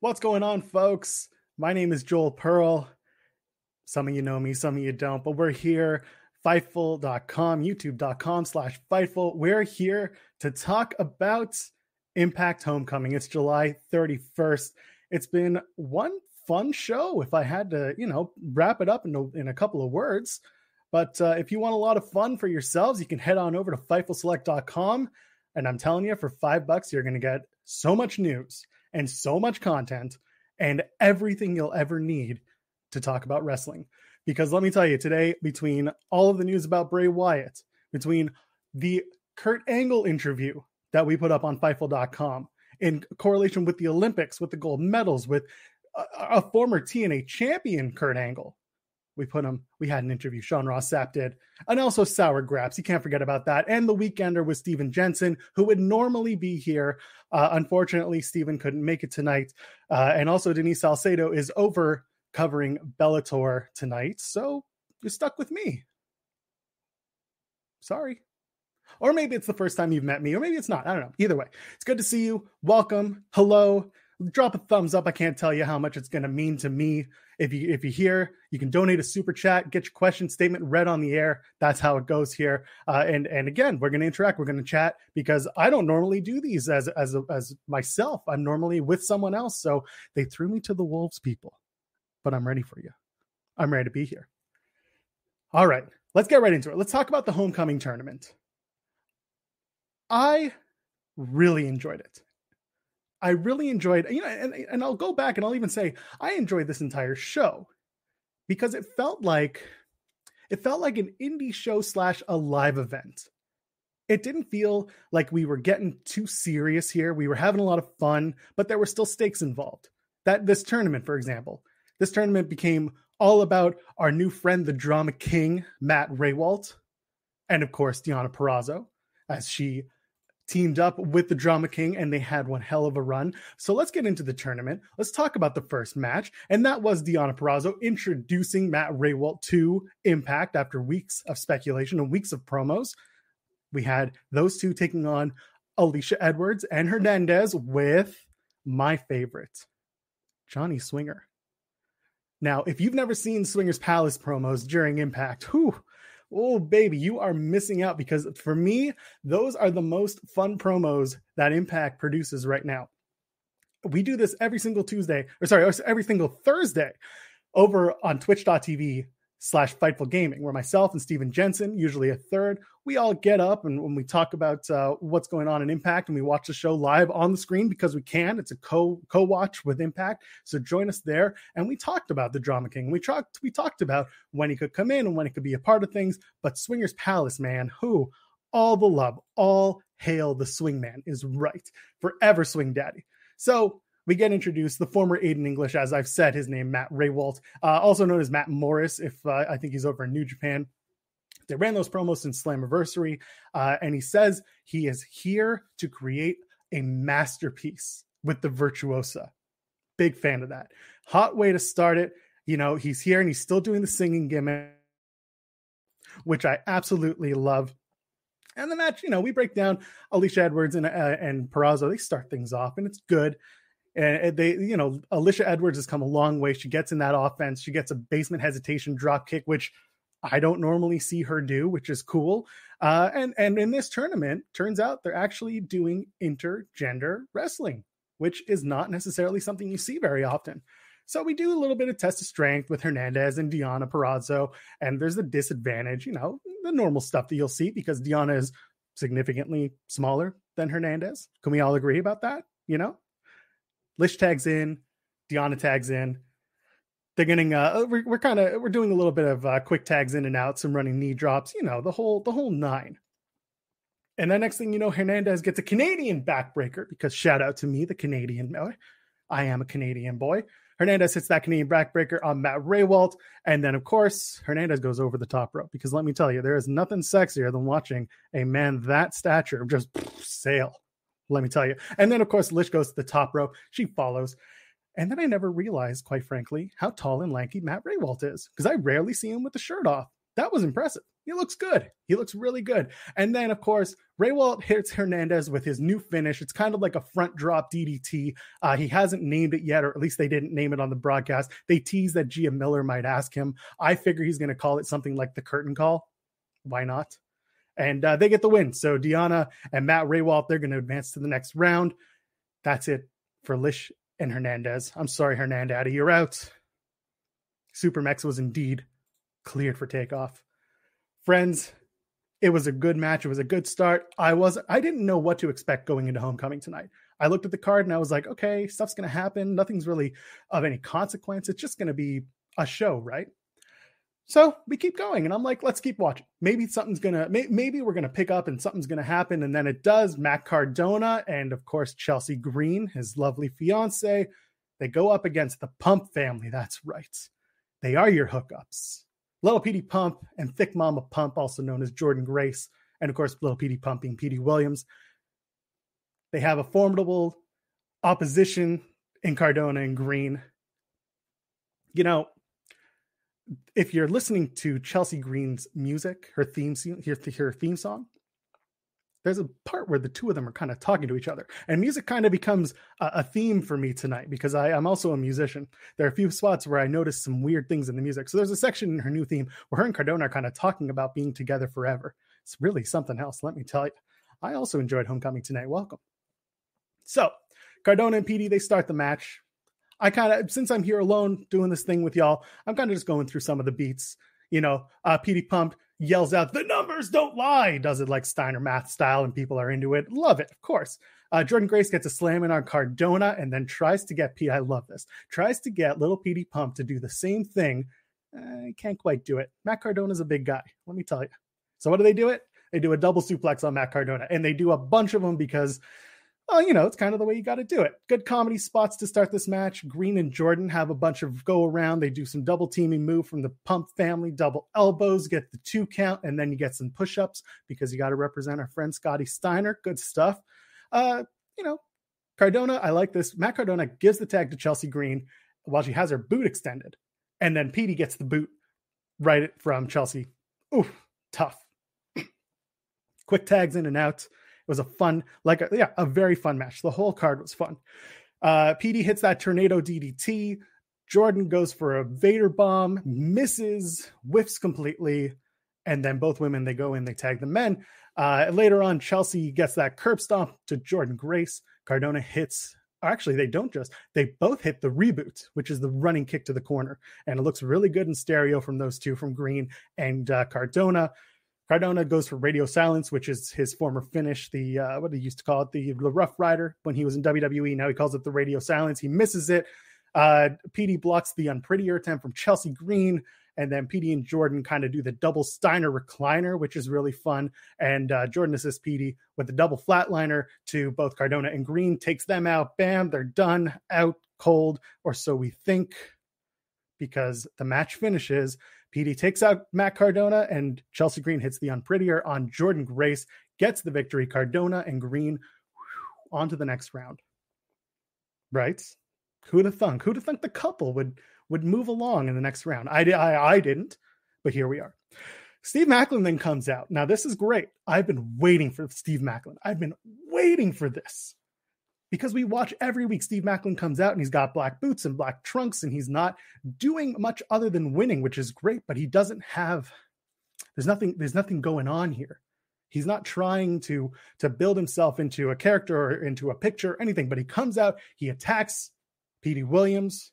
What's going on, folks? My name is Joel Pearl. Some of you know me, some of you don't, but we're here, Fightful.com, YouTube.com slash Fightful. We're here to talk about Impact Homecoming. It's July 31st. It's been one fun show, if I had to, you know, wrap it up in a, in a couple of words. But uh, if you want a lot of fun for yourselves, you can head on over to FightfulSelect.com. And I'm telling you, for five bucks, you're going to get so much news and so much content and everything you'll ever need to talk about wrestling. Because let me tell you, today, between all of the news about Bray Wyatt, between the Kurt Angle interview that we put up on Fightful.com, in correlation with the Olympics, with the gold medals, with a, a former TNA champion, Kurt Angle, we put him, we had an interview, Sean Ross Sapp did, and also Sour Graps. You can't forget about that. And the weekender with Steven Jensen, who would normally be here. Uh, unfortunately, Steven couldn't make it tonight. Uh, and also, Denise Salcedo is over covering Bellator tonight. So you're stuck with me. Sorry. Or maybe it's the first time you've met me, or maybe it's not. I don't know. Either way, it's good to see you. Welcome. Hello drop a thumbs up. I can't tell you how much it's going to mean to me. If you if you hear, you can donate a super chat, get your question statement read on the air. That's how it goes here. Uh, and and again, we're going to interact. We're going to chat because I don't normally do these as as as myself. I'm normally with someone else. So they threw me to the wolves, people. But I'm ready for you. I'm ready to be here. All right, let's get right into it. Let's talk about the homecoming tournament. I really enjoyed it. I really enjoyed, you know, and, and I'll go back and I'll even say I enjoyed this entire show because it felt like it felt like an indie show slash a live event. It didn't feel like we were getting too serious here. We were having a lot of fun, but there were still stakes involved. That this tournament, for example, this tournament became all about our new friend, the drama king, Matt Rehwoldt, and of course, Deonna Purrazzo, as she teamed up with the Drama King and they had one hell of a run. So let's get into the tournament. Let's talk about the first match. And that was Deonna Purrazzo introducing Matt Rehwoldt to Impact after weeks of speculation and weeks of promos. We had those two taking on Alicia Edwards and Hernandez with my favorite, Johnny Swinger. Now, if you've never seen Swingers Palace promos during Impact, whew, oh baby, you are missing out because for me, those are the most fun promos that Impact produces right now. We do this every single Tuesday, or sorry, every single Thursday over on twitch.tv slash Fightful Gaming, where myself and Steven Jensen, usually a third, we all get up and when we talk about uh, what's going on in Impact and we watch the show live on the screen because we can. It's a co co watch with Impact, so join us there. And we talked about the Drama King. We talked we talked about when he could come in and when he could be a part of things. But Swingers Palace, man, who all the love, all hail the Swing Man is right, forever Swing Daddy. So we get introduced the former Aiden English, as I've said his name, Matt Rehwoldt, uh, also known as Matt Morris. If uh, I think he's over in New Japan, They ran those promos in Slammiversary, uh, and he says he is here to create a masterpiece with the Virtuosa. Big fan of that. Hot way to start it. You know, he's here and he's still doing the singing gimmick, which I absolutely love. And the match, you know, we break down Alicia Edwards and uh, and Purrazzo. They start things off, and it's good. And they, you know, Alicia Edwards has come a long way. She gets in that offense. She gets a basement hesitation drop kick, which I don't normally see her do, which is cool. Uh, and and in this tournament, turns out they're actually doing intergender wrestling, which is not necessarily something you see very often. So we do a little bit of test of strength with Hernandez and Deonna Purrazzo, and there's a disadvantage, you know, the normal stuff that you'll see because Deonna is significantly smaller than Hernandez. Can we all agree about that? You know, Lish tags in, Deonna tags in. They're getting uh we're, we're kind of we're doing a little bit of uh, quick tags in and out, some running knee drops, you know, the whole the whole nine. And then next thing you know, Hernandez gets a Canadian backbreaker because shout out to me, the Canadian boy. I am a Canadian boy. Hernandez hits that Canadian backbreaker on Matt Rehwoldt. And then, of course, Hernandez goes over the top rope because let me tell you, there is nothing sexier than watching a man that stature just sail. Let me tell you. And then, of course, Lish goes to the top rope. She follows. And then I never realized, quite frankly, how tall and lanky Matt Rehwoldt is because I rarely see him with the shirt off. That was impressive. He looks good. He looks really good. And then, of course, Rehwoldt hits Hernandez with his new finish. It's kind of like a front drop DDT. Uh, he hasn't named it yet, or at least they didn't name it on the broadcast. They tease that Gia Miller might ask him. I figure he's going to call it something like the curtain call. Why not? And uh, they get the win. So Deonna and Matt Rehwoldt, they're going to advance to the next round. That's it for Lish and Hernandez. I'm sorry, Hernandez, you're out. Supermex was indeed cleared for takeoff friends it was a good match it was a good start i was i didn't know what to expect going into homecoming tonight i looked at the card and i was like okay stuff's gonna happen nothing's really of any consequence it's just gonna be a show right so we keep going and i'm like let's keep watching. Maybe something's gonna may, maybe we're gonna pick up and something's gonna happen and then it does. Matt cardona and of course chelsea green his lovely fiance they go up against the pump family. That's right. They are your hookups. Little Petey Pump and Thick Mama Pump, also known as Jordynne Grace, and of course, Little Petey Pump being Williams. They have a formidable opposition in Cardona and Green. You know, if you're listening to Chelsea Green's music, her theme, her, her theme song, there's a part where the two of them are kind of talking to each other. And music kind of becomes a, a theme for me tonight because I, am also a musician. There are a few spots where i noticed some weird things in the music. So there's a section in her new theme where her and cardona are kind of talking about being together forever. It's really something else let me tell you i also enjoyed homecoming tonight. Welcome. So cardona and Petey, they start the match i kind of since i'm here alone doing this thing with y'all i'm kind of just going through some of the beats you know uh Petey Pump yells out, "The numbers don't lie!" Does it like Steiner math style, and people are into it. Love it, of course. Uh, Jordynne Grace gets a slam in on Cardona, and then tries to get Pete. I love this. Tries to get little Petey Pump to do the same thing. Uh, can't quite do it. Matt Cardona's a big guy. Let me tell you. So what do they do it? They do a double suplex on Matt Cardona, and they do a bunch of them because well, you know, it's kind of the way you got to do it. Good comedy spots to start this match. Green and Jordynne have a bunch of go around. They do some double teaming move from the pump family, double elbows, get the two count, and then you get some push ups because you got to represent our friend Scotty Steiner. Good stuff. Uh, you know, Cardona, I like this. Matt Cardona gives the tag to Chelsea Green while she has her boot extended. And then Petey gets the boot right from Chelsea. Ooh, tough. Quick tags in and out. Was a fun, like, a, yeah, a very fun match. The whole card was fun. Uh, Petey hits that tornado DDT. Jordynne goes for a Vader bomb, misses, whiffs completely, and then both women they go in, they tag the men. Uh, later on, Chelsea gets that curb stomp to Jordynne Grace. Cardona hits. Actually, they don't just. They both hit the reboot, which is the running kick to the corner, and it looks really good in stereo from those two, from Green and uh, Cardona. Cardona goes for Radio Silence, which is his former finish, the uh, what he used to call it, the, the Rough Rider when he was in WWE. Now he calls it the Radio Silence. He misses it. Uh, Petey blocks the unprettier attempt from Chelsea Green, and then Petey and Jordynne kind of do the double Steiner recliner, which is really fun. And uh, Jordynne assists Petey with the double flatliner to both Cardona and Green, takes them out. Bam, they're done, out cold, or so we think, because the match finishes Petey takes out Matt Cardona, and Chelsea Green hits the unprettier on Jordynne Grace, gets the victory. Cardona and Green whew, on to the next round. Right? Who'd have thunk? Who'd have thunk the couple would would move along in the next round? I, I, I didn't, but here we are. Steve Macklin then comes out. Now, this is great. I've been waiting for Steve Macklin. I've been waiting for this because we watch every week. Steve Macklin comes out and he's got black boots and black trunks, and he's not doing much other than winning, which is great, but he doesn't have there's nothing there's nothing going on here. He's not trying to to build himself into a character or into a picture or anything, but he comes out, he attacks Petey Williams,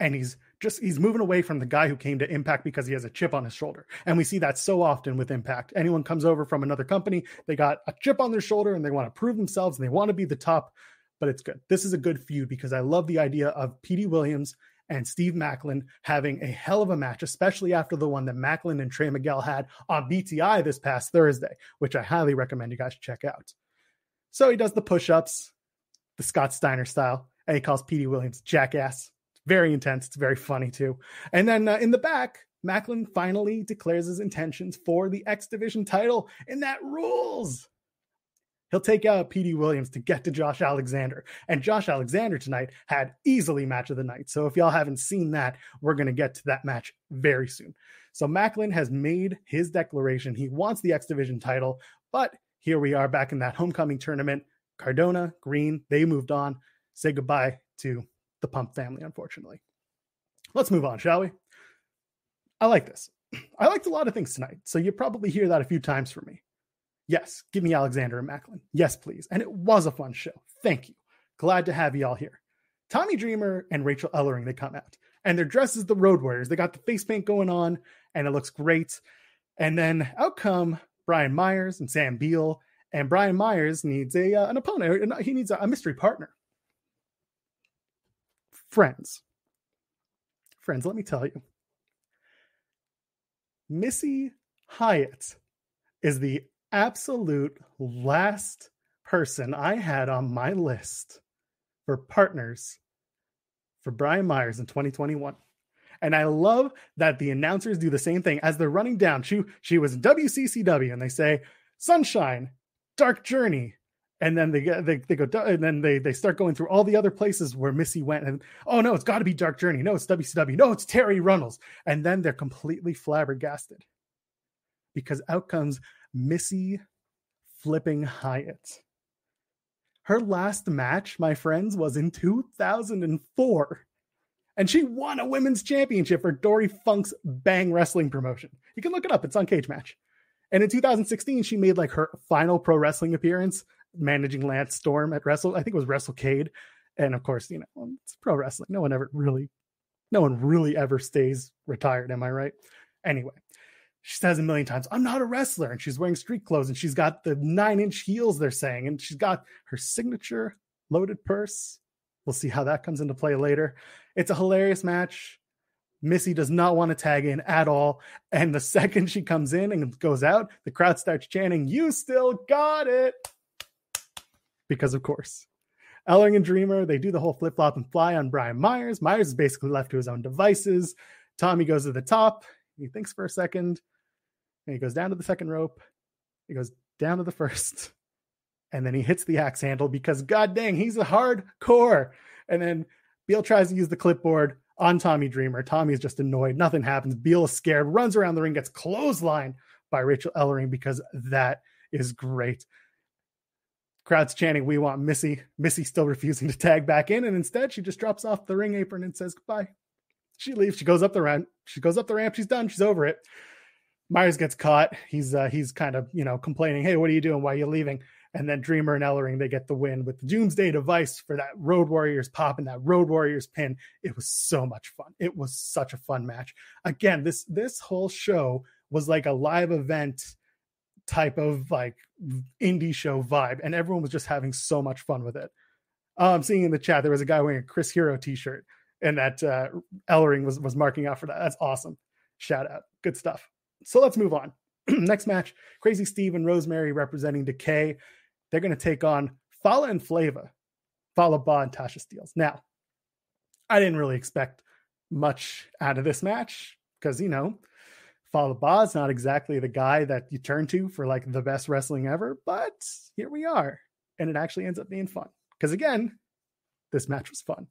and he's just he's moving away from the guy who came to Impact because he has a chip on his shoulder. And we see that so often with Impact. Anyone comes over from another company, they got a chip on their shoulder and they want to prove themselves and they want to be the top, but it's good. This is a good feud because I love the idea of Petey Williams and Steve Macklin having a hell of a match, especially after the one that Macklin and Trey Miguel had on BTI this past Thursday, which I highly recommend you guys check out. So he does the push-ups, the Scott Steiner style, and he calls Petey Williams jackass very intense. It's very funny too. And then uh, in the back, Macklin finally declares his intentions for the X Division title, and that rules. He'll take out Petey Williams to get to Josh Alexander. And Josh Alexander tonight had easily match of the night. So if y'all haven't seen that, we're going to get to that match very soon. So Macklin has made his declaration. He wants the X Division title, but here we are back in that homecoming tournament. Cardona, Green, they moved on. Say goodbye to the Pump family, unfortunately. Let's move on, shall we? I like this. I liked a lot of things tonight, so you probably hear that a few times from me. Yes, give me Alexander and Macklin. Yes, please. And it was a fun show. Thank you. Glad to have you all here. Tommy Dreamer and Rachel Ellering, they come out and they're dressed as the Road Warriors. They got the face paint going on and it looks great. And then out come Brian Myers and Sam Beale. And Brian Myers needs a uh, an opponent. He needs a, a mystery partner friends. Friends, let me tell you. Missy Hyatt is the absolute last person I had on my list for partners for Brian Myers in 2021. And I love that the announcers do the same thing as they're running down. She she was WCCW and they say Sunshine, Dark Journey, and then they they, they go and then they they start going through all the other places where Missy went and oh no it's got to be Dark Journey no it's WCW no it's Terri Runnels and then they're completely flabbergasted because out comes Missy flipping Hyatt. Her last match, my friends, was in 2004. And she won a women's championship for Dory Funk's Bang Wrestling promotion. You can look it up, it's on Cage Match. And in 2016, she made like her final pro wrestling appearance managing Lance Storm at Wrestle. I think it was WrestleCade, and of course, you know, um, it's pro wrestling. No one ever really, no one really ever stays retired. Am I right? Anyway, she says a million times, "I'm not a wrestler," and she's wearing street clothes, and she's got the nine inch heels. They're saying, and she's got her signature loaded purse. We'll see how that comes into play later. It's a hilarious match. Missy does not want to tag in at all. And the second she comes in and goes out, the crowd starts chanting, You still got it because of course. Ellering and Dreamer, they do the whole flip flop and fly on Brian Myers. Myers is basically left to his own devices. Tommy goes to the top. He thinks for a second. And he goes down to the second rope. He goes down to the first. And then he hits the axe handle because god dang, he's a hardcore. And then Beale tries to use the clipboard on Tommy Dreamer. Tommy's just annoyed. Nothing happens. Beale is scared, runs around the ring, gets clotheslined by Rachel Ellering because that is great. Crowd's chanting, We want Missy. Missy still refusing to tag back in. And instead, she just drops off the ring apron and says goodbye. She leaves. She goes up the ramp. She goes up the ramp. She's done. She's over it. Myers gets caught. He's uh, he's kind of you know complaining. Hey, what are you doing? Why are you leaving? And then Dreamer and Ellering they get the win with the Doomsday device for that Road Warriors pop and that Road Warriors pin. It was so much fun. It was such a fun match. Again, this this whole show was like a live event type of like indie show vibe, and everyone was just having so much fun with it. I'm um, seeing in the chat there was a guy wearing a Chris Hero T-shirt, and that uh, Ellering was was marking out for that. That's awesome. Shout out, good stuff. So let's move on. Next match: Crazy Steve and Rosemary representing Decay. They're going to take on Fallah and Flava, Fallah Bahh and Tasha Steelz. Now, I didn't really expect much out of this match. because you know, Fallah Bahh is not exactly the guy that you turn to for like the best wrestling ever, but here we are, and it actually ends up being fun. Because again, this match was fun.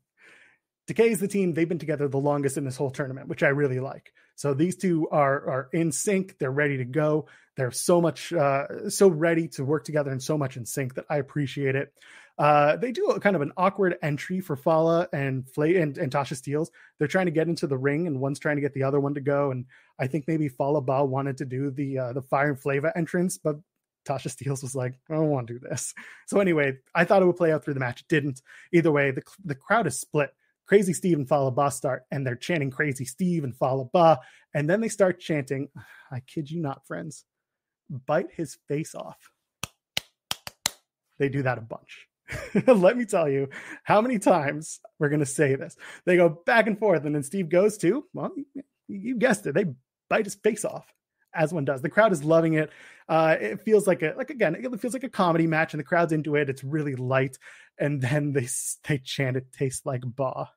Decay is the team they've been together the longest in this whole tournament, which I really like. So these two are are in sync. They're ready to go. They're so much uh, so ready to work together and so much in sync that I appreciate it. Uh, they do a kind of an awkward entry for Fallah and Flay and, and Tasha Steelz. They're trying to get into the ring, and one's trying to get the other one to go. And I think maybe Fallah Bahh wanted to do the uh, the Fire and Flava entrance, but Tasha Steelz was like, I don't want to do this. So anyway, I thought it would play out through the match. It didn't. Either way, the the crowd is split. Crazy Steve and Fallah Bahh start, and they're chanting Crazy Steve and Fallah Bahh, and then they start chanting, I kid you not, friends, bite his face off. They do that a bunch. Let me tell you how many times we're going to say this. They go back and forth, and then Steve goes to, well, you guessed it, they bite his face off as one does. The crowd is loving it. Uh, it feels like a like again, it feels like a comedy match, and the crowd's into it. It's really light, and then they they chant, "It tastes like Bahh."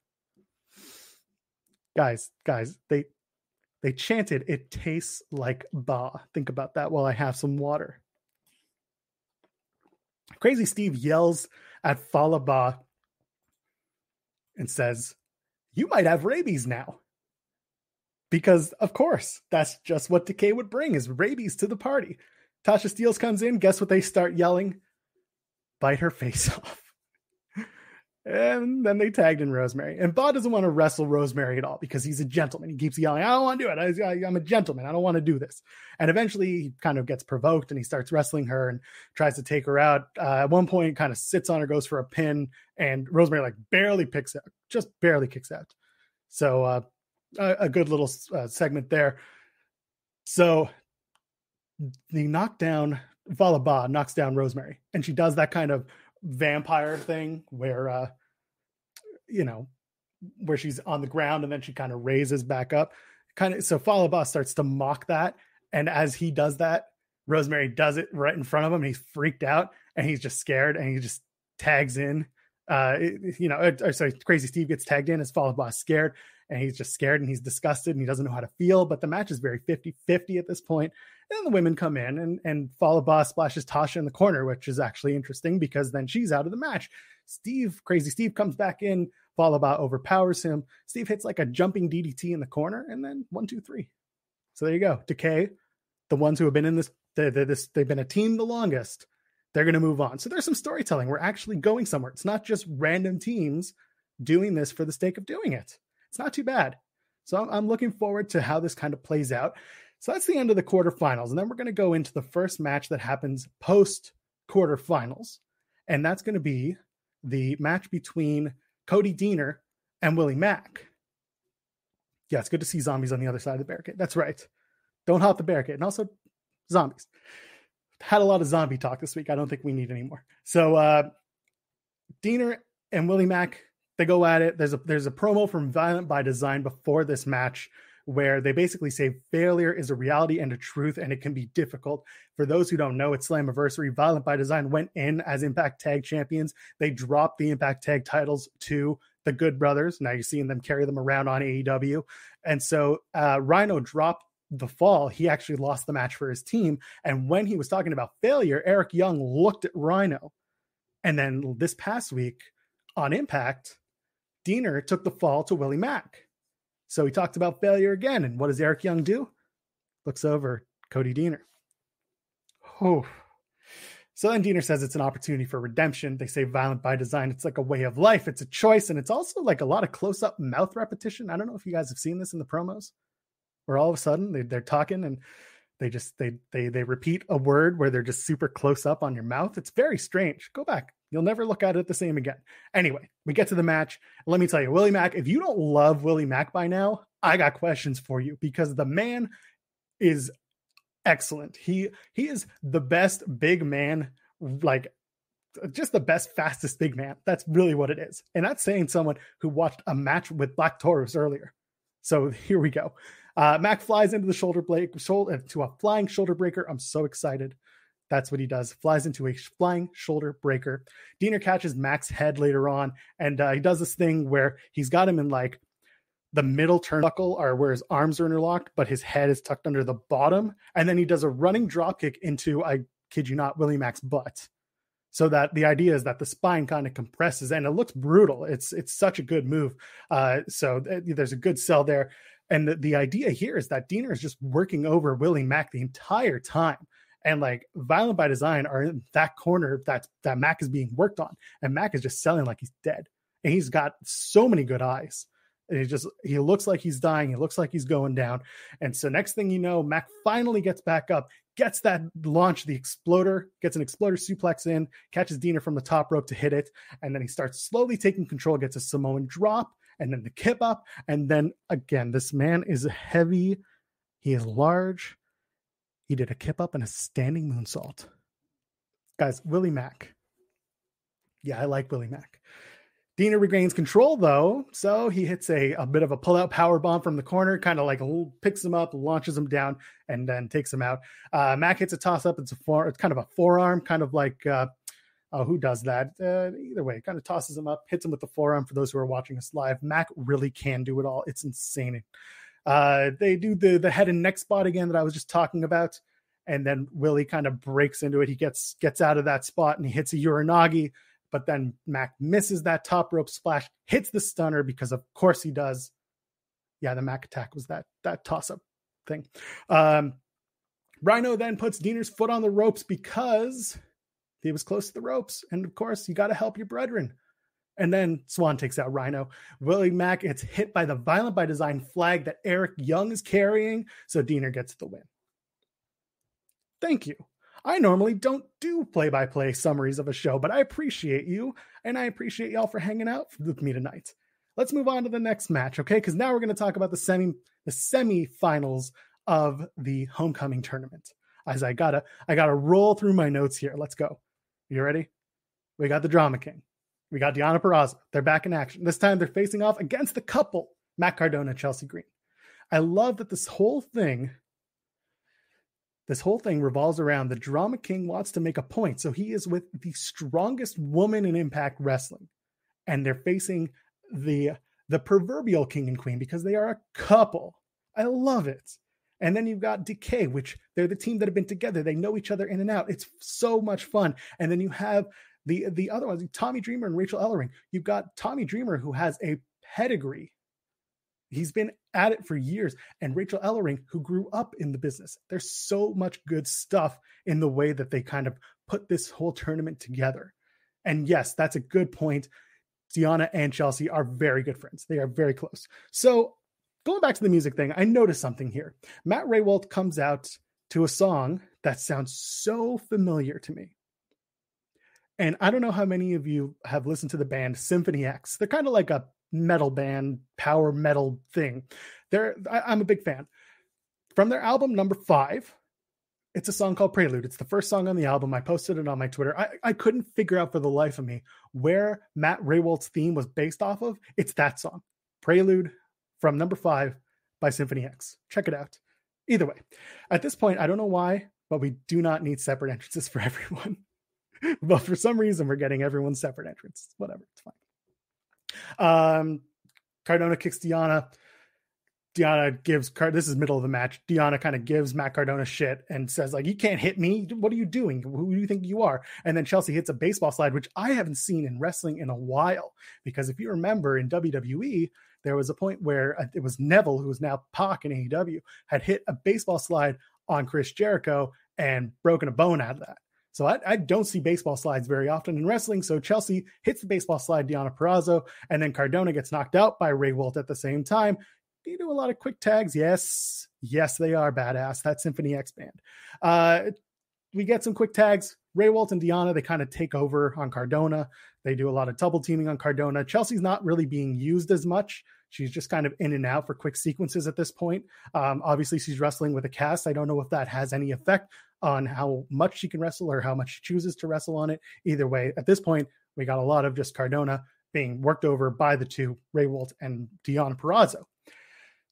guys, guys, they they chanted, "It tastes like Bahh." Think about that while I have some water. Crazy Steve yells at Fallah Bahh and says, "You might have rabies now." Because of course, that's just what Decay would bring is rabies to the party. Tasha Steelz comes in. Guess what they start yelling? Bite her face off. And then they tagged in Rosemary. And Bahh doesn't want to wrestle Rosemary at all because he's a gentleman. He keeps yelling, I don't want to do it. I, am a gentleman. I don't want to do this. And eventually he kind of gets provoked and he starts wrestling her and tries to take her out. Uh, at one point, kind of sits on her, goes for a pin, and Rosemary like barely picks out, just barely kicks out. So uh, a, a, good little uh, segment there. So the knockdown, Fallah Bahh knocks down Rosemary, and she does that kind of vampire thing where uh you know where she's on the ground and then she kind of raises back up. Kind of so Fallah Bahh starts to mock that and as he does that rosemary does it right in front of him he's freaked out and he's just scared and he just tags in uh you know uh, sorry crazy steve gets tagged in as Fallah Bahh scared and he's just scared and he's disgusted and he doesn't know how to feel but the match is very 50-50 at this point and then the women come in and and Fallah Bahh splashes Tasha in the corner, which is actually interesting because then she's out of the match. Steve, crazy Steve, comes back in. Fallah overpowers him. Steve hits like a jumping DDT in the corner, and then one, two, three. So there you go. Decay, the ones who have been in this, they're, they're this they've been a team the longest. They're going to move on. So there's some storytelling. We're actually going somewhere. It's not just random teams doing this for the sake of doing it. It's not too bad. So I'm, I'm looking forward to how this kind of plays out. So that's the end of the quarterfinals. And then we're going to go into the first match that happens post quarterfinals. And that's going to be the match between Cody Deaner and Willie Mack. Yeah, it's good to see zombies on the other side of the barricade. That's right. Don't hop the barricade. And also zombies. Had a lot of zombie talk this week. I don't think we need any more. So uh Deaner and Willie Mack, they go at it. There's a there's a promo from Violent by Design before this match where they basically say failure is a reality and a truth, and it can be difficult. For those who don't know, it's Slammiversary. Violent by Design went in as Impact Tag Champions. They dropped the Impact Tag titles to the Good Brothers. Now you're seeing them carry them around on AEW. And so uh, Rhino dropped the fall. He actually lost the match for his team. And when he was talking about failure, Eric Young looked at Rhino. And then this past week on Impact, Deaner took the fall to Willie Mack. So he talked about failure again. And what does Eric Young do? Looks over Cody Deaner. Oh. So then Deaner says it's an opportunity for redemption. They say violent by design. It's like a way of life. It's a choice. And it's also like a lot of close up mouth repetition. I don't know if you guys have seen this in the promos where all of a sudden they, they're talking and they just they they they repeat a word where they're just super close up on your mouth. It's very strange. Go back. You'll never look at it the same again. Anyway, we get to the match. Let me tell you, Willie Mack, if you don't love Willie Mack by now, I got questions for you because the man is excellent. He he is the best big man like just the best fastest big man. That's really what it is. And that's saying someone who watched a match with Black Taurus earlier. So here we go. Uh, Mack flies into the shoulder break, shoulder, to a flying shoulder breaker. I'm so excited. That's what he does. Flies into a flying shoulder breaker. Deaner catches Mack's head later on, and uh, he does this thing where he's got him in like the middle turnbuckle are where his arms are interlocked, but his head is tucked under the bottom. And then he does a running drop kick into, I kid you not, Willie Mack's butt. So that the idea is that the spine kind of compresses and it looks brutal. It's it's such a good move. Uh, so th- there's a good sell there. And the, the idea here is that Deaner is just working over Willie Mack the entire time. And like Violent by Design are in that corner that that mac is being worked on. And mac is just selling like he's dead. And he's got so many good eyes. And he just he looks like he's dying. He looks like he's going down. And so next thing you know, mac finally gets back up, gets that launch, the exploder, gets an exploder suplex in, catches Deaner from the top rope to hit it, and then he starts slowly taking control, gets a Samoan drop, and then the kip up, and then again, this man is heavy. He is large. He did a kip up and a standing moonsault. Guys, Willie Mack. Yeah, I like Willie Mack. Deaner regains control though, so he hits a, a bit of a pull-out power bomb from the corner, kind of like picks him up, launches him down, and then takes him out. Uh, hits a toss-up. It's a four, it's kind of a forearm, kind of like uh, oh, who does that? Uh, either way, kind of tosses him up, hits him with the forearm. For those who are watching us live, Mack really can do it all. It's insane. Uh, they do the the head and neck spot again that I was just talking about, and then Willie kind of breaks into it. He gets gets out of that spot and he hits a Uranage but then Mack misses that top rope splash, hits the stunner because of course he does. Yeah, the Mack attack was that that toss up thing. Um, Rhino then puts Deaner's foot on the ropes because he was close to the ropes, and of course you got to help your brethren. And then Swann takes out Rhino. Willie Mack gets hit by the Violent by Design flag that Eric Young is carrying, so Deaner gets the win. Thank you. I normally don't do play by play summaries of a show, but I appreciate you and I appreciate y'all for hanging out with me tonight. Let's move on to the next match, okay? Because now we're going to talk about the semi the semifinals of the homecoming tournament. As I gotta I gotta roll through my notes here. Let's go. You ready? We got the drama king. We got Deonna Purrazzo. They're back in action. This time they're facing off against the couple, Matt Cardona, and Chelsea Green. I love that this whole thing this whole thing revolves around the drama king wants to make a point. So he is with the strongest woman in Impact Wrestling, and they're facing the the proverbial king and queen because they are a couple. I love it. And then you've got Decay, which they're the team that have been together. They know each other in and out. It's so much fun. And then you have the the other ones, Tommy Dreamer and Rachel Ellering. You've got Tommy Dreamer who has a pedigree He's been at it for years. And Rachel Ellering, who grew up in the business. There's so much good stuff in the way that they kind of put this whole tournament together. And yes, that's a good point. Deonna and Chelsea are very good friends. They are very close. So going back to the music thing, I noticed something here. Matt Rehwoldt comes out to a song that sounds so familiar to me. And I don't know how many of you have listened to the band Symphony X. They're kind of like a metal band, power metal thing. They're I, am a big fan. From their album number five, it's a song called Prelude. It's the first song on the album. I posted it on my Twitter. I, I couldn't figure out for the life of me where Matt Rehwoldt's theme was based off of. It's that song, Prelude from number five by Symphony X. Check it out. Either way, at this point, I don't know why, but we do not need separate entrances for everyone. but for some reason, we're getting everyone's separate entrance. Whatever, it's fine. Um, Cardona kicks Deonna. Deonna gives Card. This is middle of the match. Deonna kind of gives Matt Cardona shit and says like, "You can't hit me. What are you doing? Who do you think you are?" And then Chelsea hits a baseball slide, which I haven't seen in wrestling in a while. Because if you remember in WWE, there was a point where uh, it was Neville, who is now Pac in AEW, had hit a baseball slide on Chris Jericho and broken a bone out of that. So I, I, don't see baseball slides very often in wrestling. So Chelsea hits the baseball slide, Deonna Purrazzo, and then Cardona gets knocked out by Rehwoldt at the same time. You do a lot of quick tags. Yes, yes, they are badass. That Symphony X band. Uh, we get some quick tags. Rehwoldt and Deonna, they kind of take over on Cardona. They do a lot of double teaming on Cardona. Chelsea's not really being used as much. She's just kind of in and out for quick sequences at this point. Um, obviously, she's wrestling with a cast. I don't know if that has any effect on how much she can wrestle or how much she chooses to wrestle on it. Either way, at this point, we got a lot of just Cardona being worked over by the two, Rehwoldt and Deonna Purrazzo.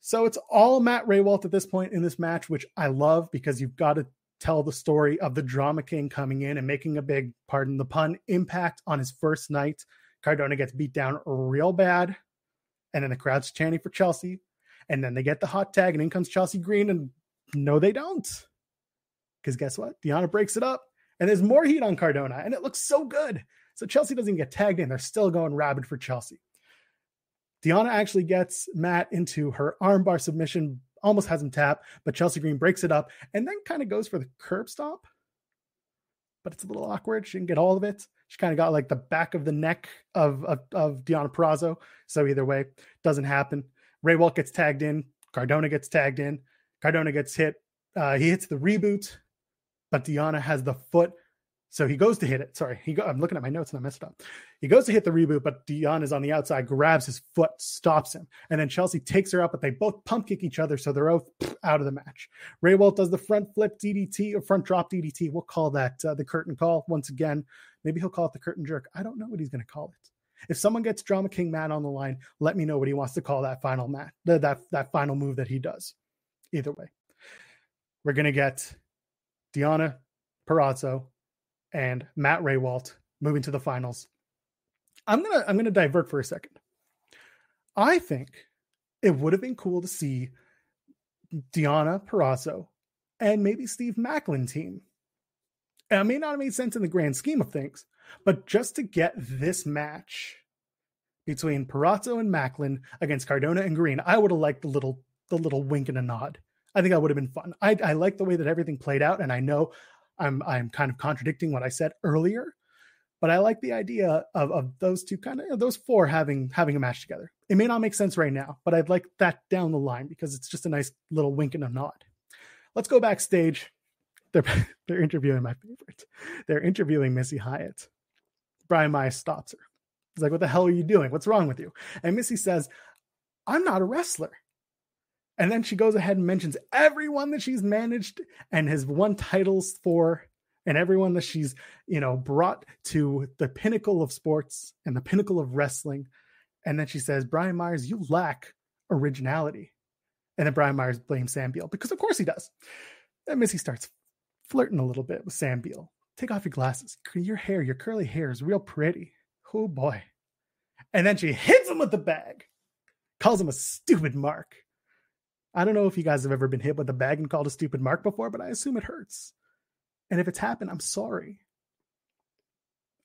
So it's all Matt Rehwoldt at this point in this match, which I love because you've got to tell the story of the drama king coming in and making a big, pardon the pun, impact on his first night. Cardona gets beat down real bad. and then the crowd's chanting for Chelsea, and then they get the hot tag, and in comes Chelsea Green, and no, they don't. Because guess what? Deonna breaks it up, and there's more heat on Cardona, and it looks so good. So Chelsea doesn't get tagged in. They're still going rabid for Chelsea. Deonna actually gets Matt into her armbar submission, almost has him tap, but Chelsea Green breaks it up and then kind of goes for the curb stomp. But it's a little awkward. She didn't get all of it. She kind of got like the back of the neck of, of, of Deonna Purrazzo. So either way, doesn't happen. Rehwoldt gets tagged in. Cardona gets tagged in. Cardona gets hit. Uh, he hits the reboot, but Deonna has the foot so he goes to hit it. Sorry, he go, I'm looking at my notes and I messed up. He goes to hit the reboot, but Dion is on the outside, grabs his foot, stops him, and then Chelsea takes her out. But they both pump kick each other, so they're both out of the match. Rehwoldt does the front flip DDT or front drop DDT. We'll call that uh, the curtain call once again. Maybe he'll call it the curtain jerk. I don't know what he's going to call it. If someone gets Drama King Matt on the line, let me know what he wants to call that final match, that that final move that he does. Either way, we're going to get Deonna Purrazzo and Matt Rehwoldt moving to the finals. I'm gonna I'm gonna divert for a second. I think it would have been cool to see Deonna Purrazzo and maybe Steve Macklin team. And it may not have made sense in the grand scheme of things, but just to get this match between Purrazzo and Macklin against Cardona and Green, I would have liked the little the little wink and a nod. I think that would have been fun. I, I like the way that everything played out, and I know I'm I'm kind of contradicting what I said earlier, but I like the idea of, of those two kind of those four having having a match together. It may not make sense right now, but I'd like that down the line because it's just a nice little wink and a nod. Let's go backstage. They're they're interviewing my favorite. They're interviewing Missy Hyatt. Brian Myers stops her. He's like, "What the hell are you doing? What's wrong with you?" And Missy says, "I'm not a wrestler." And then she goes ahead and mentions everyone that she's managed and has won titles for, and everyone that she's, you know, brought to the pinnacle of sports and the pinnacle of wrestling. And then she says, Brian Myers, you lack originality. And then Brian Myers blames Sam Beale because, of course, he does. And Missy starts flirting a little bit with Sam Beale. Take off your glasses. Your hair, your curly hair is real pretty. Oh boy. And then she hits him with the bag, calls him a stupid mark. I don't know if you guys have ever been hit with a bag and called a stupid mark before, but I assume it hurts. And if it's happened, I'm sorry.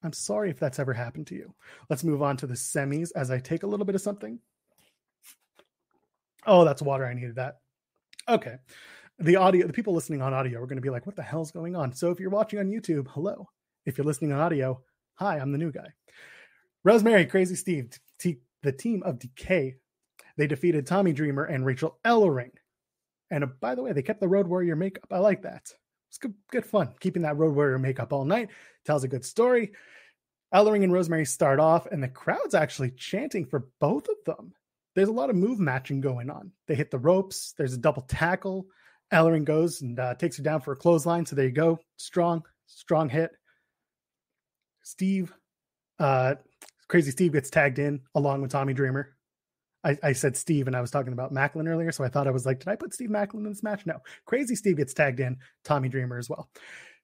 I'm sorry if that's ever happened to you. Let's move on to the semis as I take a little bit of something. Oh, that's water. I needed that. Okay. The audio, the people listening on audio are going to be like, what the hell's going on? So if you're watching on YouTube, hello. If you're listening on audio, hi, I'm the new guy. Rosemary, Crazy Steve, t- the team of Decay they defeated Tommy Dreamer and Rachel Ellering. And uh, by the way, they kept the Road Warrior makeup. I like that. It's good, good fun. Keeping that Road Warrior makeup all night tells a good story. Ellering and Rosemary start off, and the crowd's actually chanting for both of them. There's a lot of move matching going on. They hit the ropes. There's a double tackle. Ellering goes and uh, takes her down for a clothesline. So there you go. Strong, strong hit. Steve, uh, Crazy Steve gets tagged in along with Tommy Dreamer. I, I, said Steve and I was talking about Macklin earlier, so I thought I was like, did I put Steve Macklin in this match? No. Crazy Steve gets tagged in, Tommy Dreamer as well.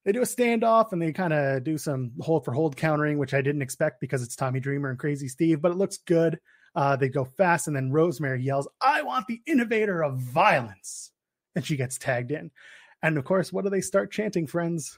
They do a standoff and they kind of do some hold for hold countering, which I didn't expect because it's Tommy Dreamer and Crazy Steve, but it looks good. Uh, they go fast, and then Rosemary yells, I want the innovator of violence. And she gets tagged in. And of course, what do they start chanting, friends?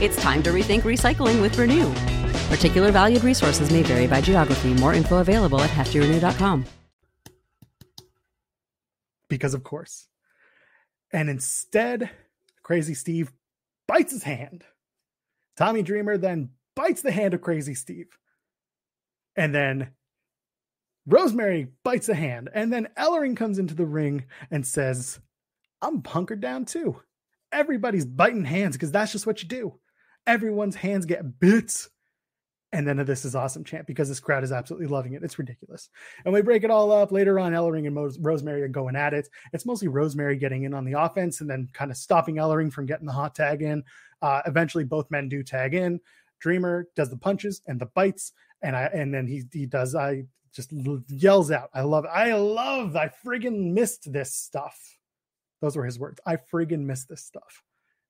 It's time to rethink recycling with Renew. Particular valued resources may vary by geography. More info available at heftyrenew.com. Because, of course. And instead, Crazy Steve bites his hand. Tommy Dreamer then bites the hand of Crazy Steve. And then Rosemary bites a hand. And then Ellering comes into the ring and says, I'm hunkered down too. Everybody's biting hands because that's just what you do. Everyone's hands get bits. And then this is awesome chant because this crowd is absolutely loving it. It's ridiculous. And we break it all up later on. Ellering and Mo- Rosemary are going at it. It's mostly Rosemary getting in on the offense and then kind of stopping Ellering from getting the hot tag in. Uh, eventually, both men do tag in. Dreamer does the punches and the bites, and I and then he he does I just yells out. I love. I love. I friggin' missed this stuff. Those were his words. I friggin' missed this stuff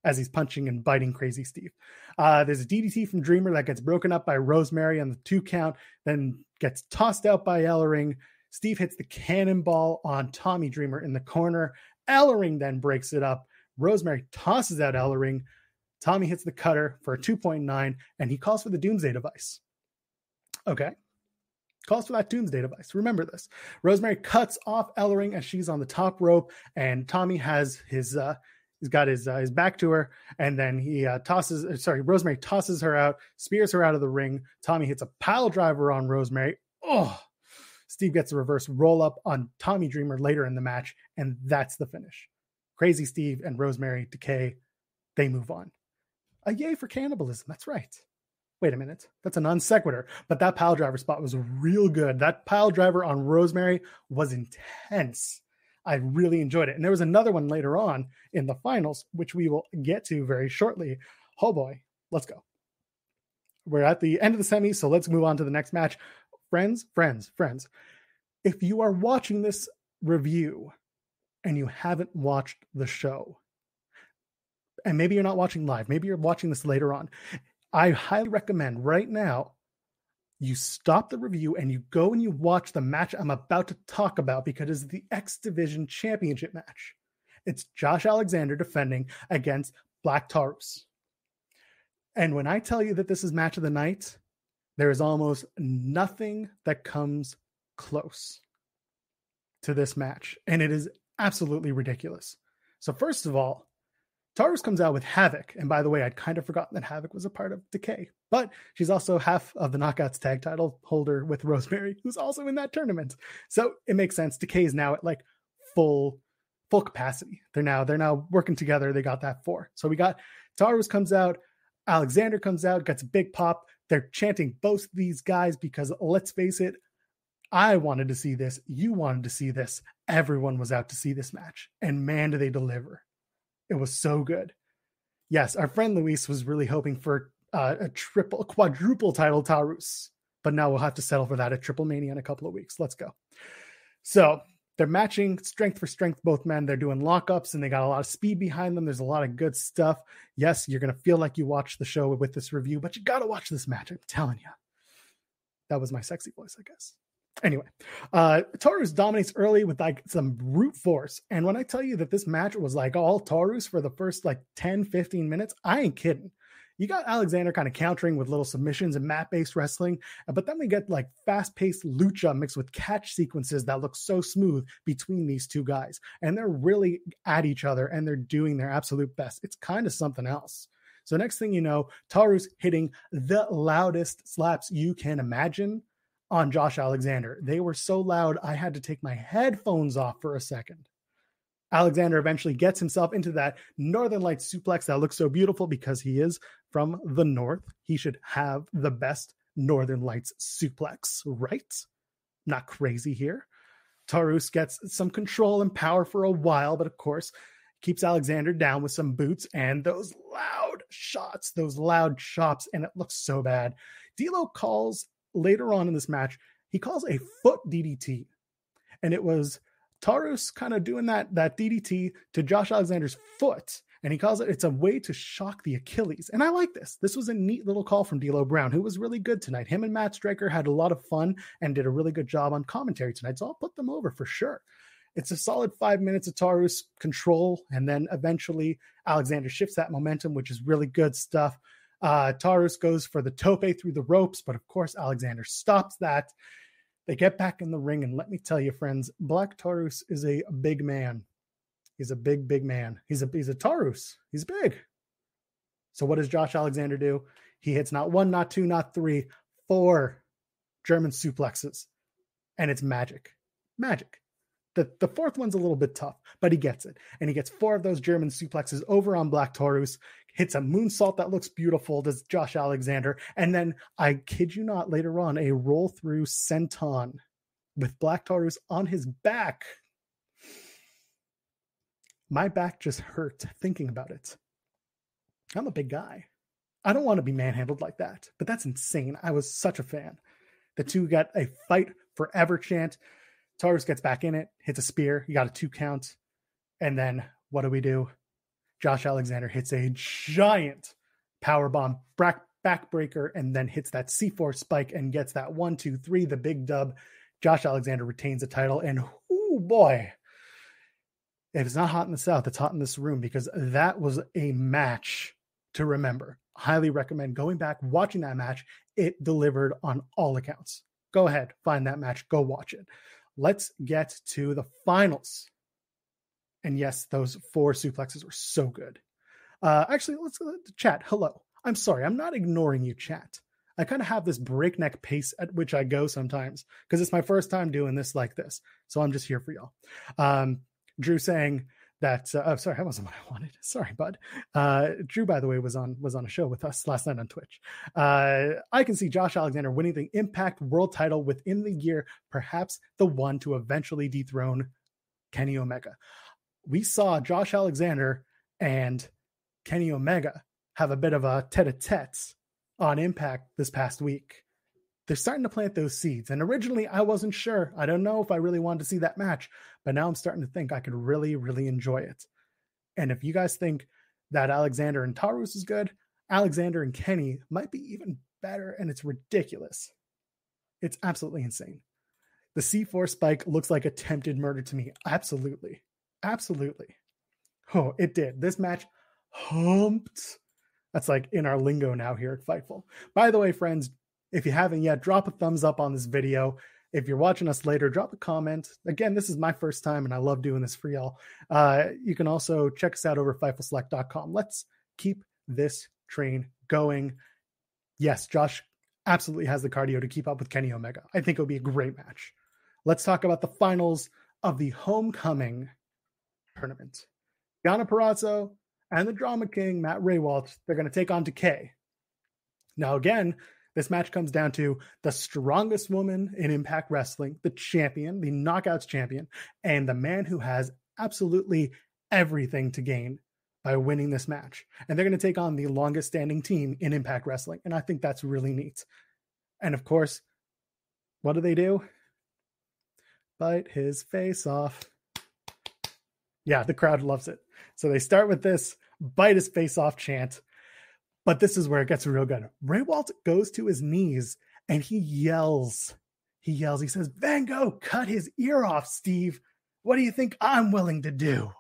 as he's punching and biting Crazy Steve. Uh, there's a DDT from Dreamer that gets broken up by Rosemary on the two count, then gets tossed out by Ellering. Steve hits the cannonball on Tommy Dreamer in the corner. Ellering then breaks it up. Rosemary tosses out Ellering. Tommy hits the cutter for a 2.9 and he calls for the Doomsday device. Okay. Calls for that Doomsday device. Remember this. Rosemary cuts off Ellering as she's on the top rope, and Tommy has his uh, He's got his uh, his back to her, and then he uh, tosses. Uh, sorry, Rosemary tosses her out, spears her out of the ring. Tommy hits a pile driver on Rosemary. Oh, Steve gets a reverse roll up on Tommy Dreamer later in the match, and that's the finish. Crazy Steve and Rosemary decay. They move on. A yay for cannibalism. That's right. Wait a minute. That's a non sequitur. But that pile driver spot was real good. That pile driver on Rosemary was intense. I really enjoyed it. And there was another one later on in the finals, which we will get to very shortly. Oh boy, let's go. We're at the end of the semi, so let's move on to the next match. Friends, friends, friends, if you are watching this review and you haven't watched the show, and maybe you're not watching live, maybe you're watching this later on, I highly recommend right now you stop the review and you go and you watch the match I'm about to talk about because it's the X Division Championship match. It's Josh Alexander defending against Black Taurus. And when I tell you that this is match of the night, there is almost nothing that comes close to this match. And it is absolutely ridiculous. So, first of all, Taurus comes out with Havoc. And by the way, I'd kind of forgotten that Havoc was a part of Decay, but she's also half of the Knockouts tag title holder with Rosemary, who's also in that tournament. So it makes sense. Decay is now at like full full capacity. They're now they're now working together. They got that four. So we got Taurus comes out, Alexander comes out, gets a big pop. They're chanting both these guys because let's face it, I wanted to see this. You wanted to see this. Everyone was out to see this match. And man, do they deliver. It was so good. Yes, our friend Luis was really hoping for uh, a triple, a quadruple title Taurus, but now we'll have to settle for that at Triple Mania in a couple of weeks. Let's go. So they're matching strength for strength, both men. They're doing lockups and they got a lot of speed behind them. There's a lot of good stuff. Yes, you're going to feel like you watched the show with this review, but you got to watch this match. I'm telling you. That was my sexy voice, I guess. Anyway, uh Taurus dominates early with like some brute force. And when I tell you that this match was like all Taurus for the first like 10, 15 minutes, I ain't kidding. You got Alexander kind of countering with little submissions and mat based wrestling, uh, but then we get like fast paced lucha mixed with catch sequences that look so smooth between these two guys. And they're really at each other and they're doing their absolute best. It's kind of something else. So, next thing you know, Taurus hitting the loudest slaps you can imagine on Josh Alexander. They were so loud, I had to take my headphones off for a second. Alexander eventually gets himself into that Northern Lights suplex that looks so beautiful because he is from the North. He should have the best Northern Lights suplex, right? Not crazy here. Taurus gets some control and power for a while, but of course, keeps Alexander down with some boots and those loud shots, those loud chops, and it looks so bad. D'Lo calls later on in this match, he calls a foot DDT. And it was Taurus kind of doing that, that DDT to Josh Alexander's foot. And he calls it, it's a way to shock the Achilles. And I like this. This was a neat little call from D'Lo Brown, who was really good tonight. Him and Matt Striker had a lot of fun and did a really good job on commentary tonight. So I'll put them over for sure. It's a solid five minutes of Taurus control. And then eventually Alexander shifts that momentum, which is really good stuff. Uh, Taurus goes for the tope through the ropes, but of course, Alexander stops that. They get back in the ring, and let me tell you, friends, Black Taurus is a big man. He's a big, big man. He's a he's a Taurus. He's big. So what does Josh Alexander do? He hits not one, not two, not three, four German suplexes. And it's magic. Magic. The, the fourth one's a little bit tough, but he gets it. And he gets four of those German suplexes over on Black Taurus, hits a moonsault that looks beautiful, does Josh Alexander. And then, I kid you not, later on, a roll through senton with Black Taurus on his back. My back just hurt thinking about it. I'm a big guy. I don't want to be manhandled like that, but that's insane. I was such a fan. The two got a fight forever chant. Taurus gets back in it, hits a spear. You got a two count. And then what do we do? Josh Alexander hits a giant power bomb back backbreaker and then hits that C4 spike and gets that one, two, three, the big dub. Josh Alexander retains the title. And oh boy, if it's not hot in the South, it's hot in this room because that was a match to remember. Highly recommend going back, watching that match. It delivered on all accounts. Go ahead, find that match, go watch it. Let's get to the finals. And yes, those four suplexes were so good. Uh, actually, let's uh, chat. Hello. I'm sorry, I'm not ignoring you, chat. I kind of have this breakneck pace at which I go sometimes because it's my first time doing this like this. So I'm just here for y'all. Um, Drew saying, that uh, oh sorry that wasn't what i wanted sorry bud uh, drew by the way was on was on a show with us last night on twitch uh, i can see josh alexander winning the impact world title within the year perhaps the one to eventually dethrone kenny omega we saw josh alexander and kenny omega have a bit of a tete-a-tete on impact this past week they're starting to plant those seeds. And originally, I wasn't sure. I don't know if I really wanted to see that match, but now I'm starting to think I could really, really enjoy it. And if you guys think that Alexander and Taurus is good, Alexander and Kenny might be even better. And it's ridiculous. It's absolutely insane. The C4 spike looks like attempted murder to me. Absolutely. Absolutely. Oh, it did. This match humped. That's like in our lingo now here at Fightful. By the way, friends, if you haven't yet, drop a thumbs up on this video. If you're watching us later, drop a comment. Again, this is my first time and I love doing this for y'all. Uh, you can also check us out over FightfulSelect.com. Let's keep this train going. Yes, Josh absolutely has the cardio to keep up with Kenny Omega. I think it'll be a great match. Let's talk about the finals of the homecoming tournament. Deonna Purrazzo and the Drama King, Matt Rehwoldt, they're going to take on Decay. Now, again, this match comes down to the strongest woman in Impact Wrestling, the champion, the Knockouts champion, and the man who has absolutely everything to gain by winning this match. And they're going to take on the longest standing team in Impact Wrestling. And I think that's really neat. And of course, what do they do? Bite his face off. Yeah, the crowd loves it. So they start with this bite his face off chant. But this is where it gets real good. Rehwoldt goes to his knees and he yells. He yells, he says, Van Gogh, cut his ear off, Steve. What do you think I'm willing to do?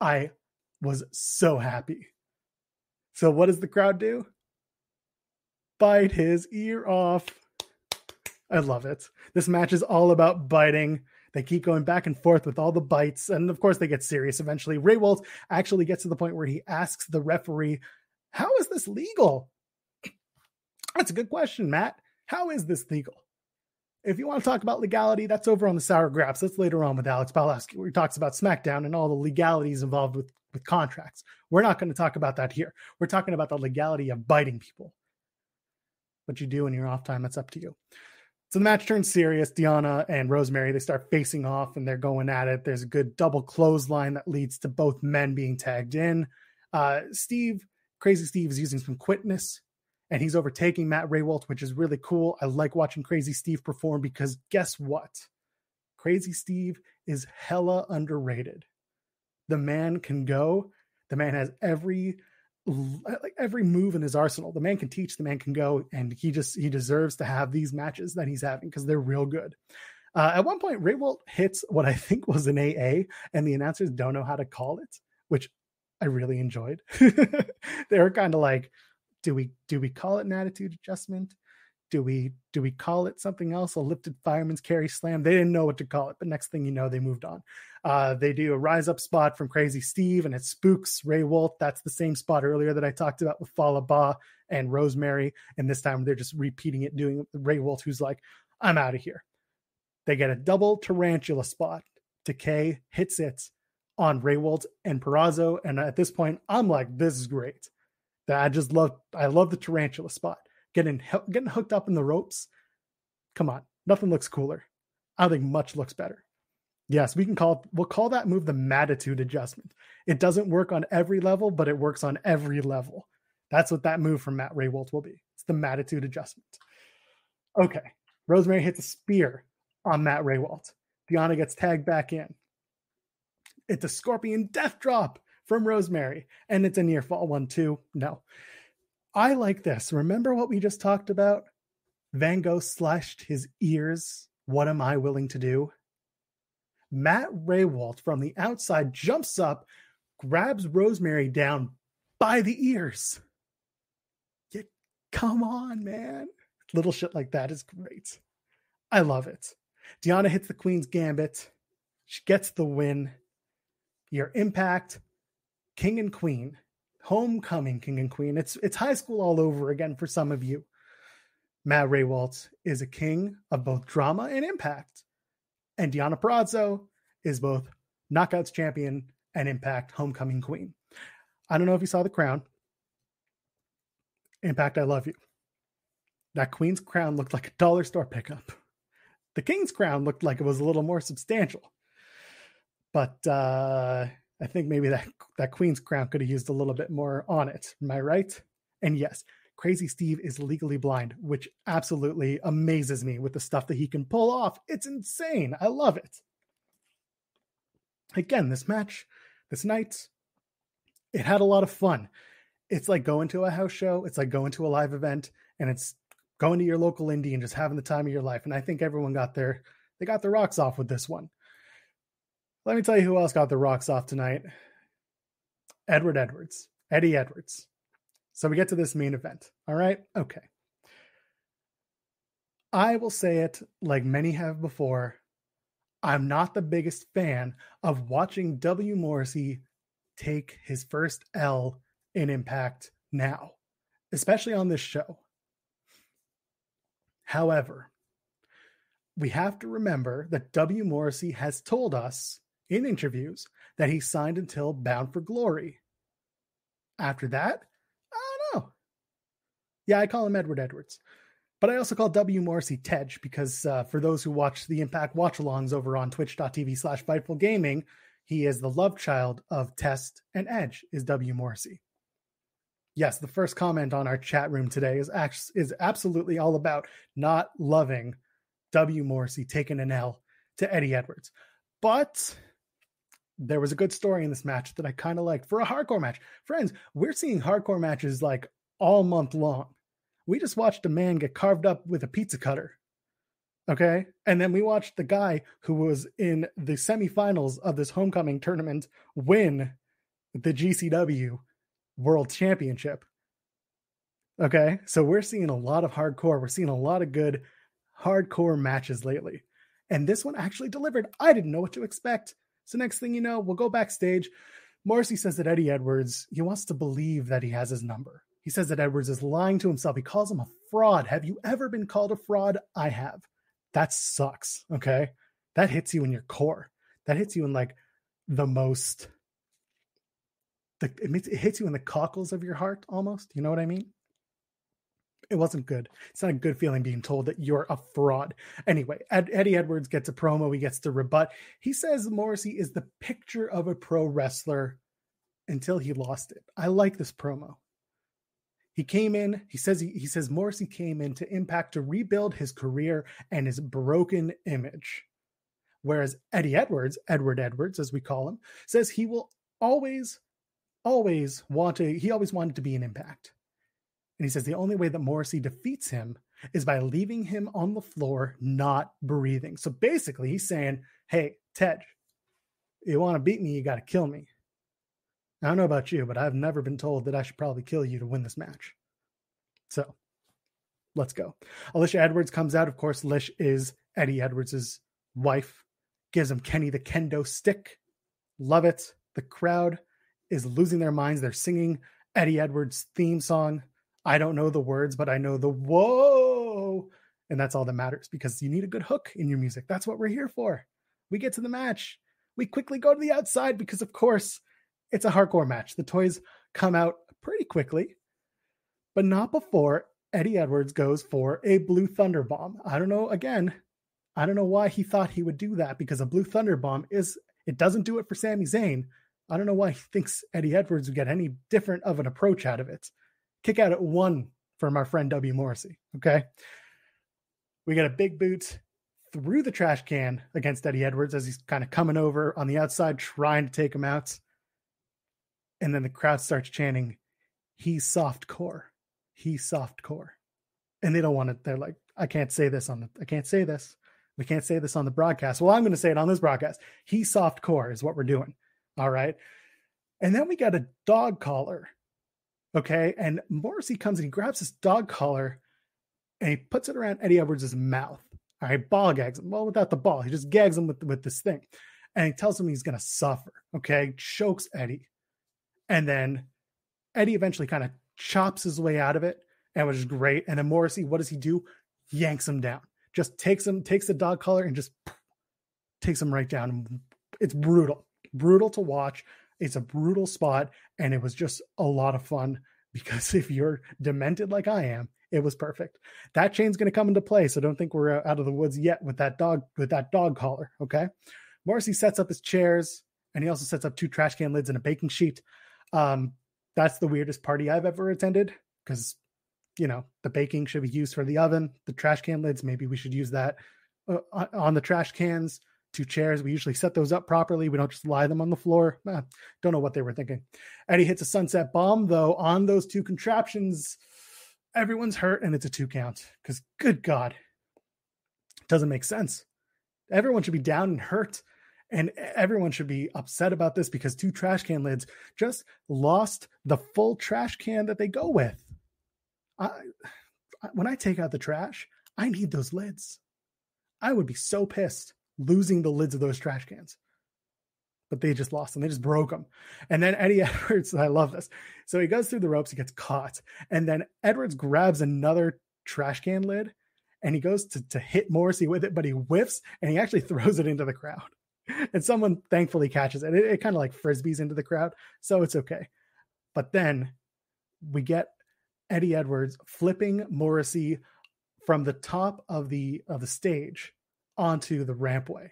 I was so happy. So, what does the crowd do? Bite his ear off. I love it. This match is all about biting. They keep going back and forth with all the bites. And of course, they get serious eventually. Rehwoldt actually gets to the point where he asks the referee how is this legal? That's a good question, Matt. How is this legal? If you want to talk about legality, that's over on the Sour Graps. That's later on with Alex Pawlowski, where he talks about SmackDown and all the legalities involved with, with contracts. We're not going to talk about that here. We're talking about the legality of biting people. What you do in your off time, that's up to you. So the match turns serious. Deonna and Rosemary, they start facing off and they're going at it. There's a good double clothesline that leads to both men being tagged in. Uh, Steve Crazy Steve is using some quickness and he's overtaking Matt Rehwoldt, which is really cool. I like watching Crazy Steve perform because guess what? Crazy Steve is hella underrated. The man can go. The man has every like every move in his arsenal. The man can teach. The man can go, and he just he deserves to have these matches that he's having because they're real good. Uh, at one point, Rehwoldt hits what I think was an AA, and the announcers don't know how to call it, which I really enjoyed. they were kind of like, do we do we call it an attitude adjustment? Do we do we call it something else? A lifted fireman's carry slam? They didn't know what to call it, but next thing you know, they moved on. Uh, they do a rise up spot from Crazy Steve, and it spooks Rehwoldt. That's the same spot earlier that I talked about with Fallah Bahh and Rosemary, and this time they're just repeating it, doing Rehwoldt, who's like, "I'm out of here." They get a double tarantula spot. Decay hits it on Rehwoldt and Purrazzo, and at this point, I'm like, "This is great." I just love. I love the tarantula spot getting getting hooked up in the ropes. Come on, nothing looks cooler. I don't think much looks better. Yes, we can call we'll call that move the mattitude adjustment. It doesn't work on every level, but it works on every level. That's what that move from Matt Rehwoldt will be. It's the mattitude adjustment. Okay. Rosemary hits a spear on Matt Rehwoldt. Deonna gets tagged back in. It's a scorpion death drop from Rosemary, and it's a near fall one too. No, I like this. Remember what we just talked about? Van Gogh slashed his ears. What am I willing to do? Matt Rehwoldt from the outside jumps up, grabs Rosemary down by the ears. Yeah, come on, man. Little shit like that is great. I love it. Deonna hits the Queen's Gambit. She gets the win. Your impact, King and Queen Homecoming King and Queen. It's it's high school all over again for some of you. Matt Rehwoldt is a king of both drama and impact. And Deonna Purrazzo is both knockouts champion and impact homecoming queen. I don't know if you saw the crown. Impact, I love you. That queen's crown looked like a dollar store pickup. The king's crown looked like it was a little more substantial. But uh I think maybe that that Queen's crown could have used a little bit more on it. Am I right? And yes, Crazy Steve is legally blind, which absolutely amazes me with the stuff that he can pull off. It's insane. I love it. Again, this match, this night, it had a lot of fun. It's like going to a house show, it's like going to a live event, and it's going to your local indie and just having the time of your life. And I think everyone got their they got their rocks off with this one. Let me tell you who else got the rocks off tonight. Edward Edwards, Eddie Edwards. So we get to this main event. All right. Okay. I will say it like many have before. I'm not the biggest fan of watching W. Morrissey take his first L in Impact now, especially on this show. However, we have to remember that W. Morrissey has told us in interviews that he signed until Bound for Glory. After that, I don't know. Yeah, I call him Edward Edwards. But I also call W. Morrissey Tej because uh, for those who watch the Impact watch alongs over on twitch.tv slash Fightful Gaming, he is the love child of Test and Edge, is W. Morrissey. Yes, the first comment on our chat room today is, is absolutely all about not loving W. Morrissey taking an L to Eddie Edwards. But there was a good story in this match that I kind of liked for a hardcore match. Friends, we're seeing hardcore matches like all month long. We just watched a man get carved up with a pizza cutter. Okay. And then we watched the guy who was in the semifinals of this homecoming tournament win the GCW World Championship. Okay. So we're seeing a lot of hardcore. We're seeing a lot of good hardcore matches lately. And this one actually delivered. I didn't know what to expect. So next thing you know, we'll go backstage. Morrissey says that Eddie Edwards, he wants to believe that he has his number. He says that Edwards is lying to himself. He calls him a fraud. Have you ever been called a fraud? I have. That sucks. Okay. That hits you in your core. That hits you in like the most, the, it hits you in the cockles of your heart almost. You know what I mean? It wasn't good. It's not a good feeling being told that you're a fraud. Anyway, Ed, Eddie Edwards gets a promo. He gets to rebut. He says Morrissey is the picture of a pro wrestler until he lost it. I like this promo. He came in. He says he, he says Morrissey came in to Impact to rebuild his career and his broken image. Whereas Eddie Edwards, Edward Edwards, as we call him, says he will always, always want to. He always wanted to be an Impact and he says the only way that Morrissey defeats him is by leaving him on the floor, not breathing. So basically, he's saying, Hey, Ted, you want to beat me, you got to kill me. I don't know about you, but I've never been told that I should probably kill you to win this match. So Let's go. Alicia Edwards comes out. Of course, Lish is Eddie Edwards' wife. Gives him Kenny the kendo stick. Love it. The crowd is losing their minds. They're singing Eddie Edwards' theme song. I don't know the words, but I know the whoa. And that's all that matters because you need a good hook in your music. That's what we're here for. We get to the match. We quickly go to the outside because, of course, it's a hardcore match. The toys come out pretty quickly, but not before Eddie Edwards goes for a Blue Thunder Bomb. I don't know, again, I don't know why he thought he would do that because a Blue Thunder Bomb is, it doesn't do it for Sami Zayn. I don't know why he thinks Eddie Edwards would get any different of an approach out of it. Kick out at one from our friend W. Morrissey. Okay. We got a big boot through the trash can against Eddie Edwards as he's kind of coming over on the outside, trying to take him out. And then the crowd starts chanting, He's soft core. He's soft core. And they don't want it. They're like, I can't say this on the, I can't say this. We can't say this on the broadcast. Well, I'm going to say it on this broadcast. He's soft core is what we're doing. All right. And then we got a dog collar. Okay. And Morrissey comes and he grabs this dog collar and he puts it around Eddie Edwards' mouth. All right. Ball gags him. Well, without the ball, he just gags him with, with this thing. And he tells him he's going to suffer. Okay. Chokes Eddie. And then Eddie eventually kind of chops his way out of it. And which is great. And then Morrissey, what does he do? Yanks him down. Just takes him, takes the dog collar and just takes him right down. It's brutal brutal to watch. It's a brutal spot, and it was just a lot of fun because if you're demented like I am, it was perfect. That chain's going to come into play, so don't think we're out of the woods yet with that dog with that dog collar. Okay, Morrissey sets up his chairs, and he also sets up two trash can lids and a baking sheet. Um, that's the weirdest party I've ever attended because you know the baking should be used for the oven. The trash can lids, maybe we should use that uh, on the trash cans two chairs. We usually set those up properly. We don't just lie them on the floor. Eh, don't know what they were thinking. Eddie hits a sunset bomb, though, on those two contraptions. Everyone's hurt, and it's a two count because, good God, it doesn't make sense. Everyone should be down and hurt, and everyone should be upset about this because two trash can lids just lost the full trash can that they go with. I, when I take out the trash, I need those lids. I would be so pissed losing the lids of those trash cans. But they just lost them. They just broke them. And then Eddie Edwards, I love this. So he goes through the ropes, he gets caught. And then Edwards grabs another trash can lid and he goes to, to hit Morrissey with it, but he whiffs and he actually throws it into the crowd. And someone thankfully catches it. It, it kind of like frisbees into the crowd. So it's okay. But then we get Eddie Edwards flipping Morrissey from the top of the of the stage onto the rampway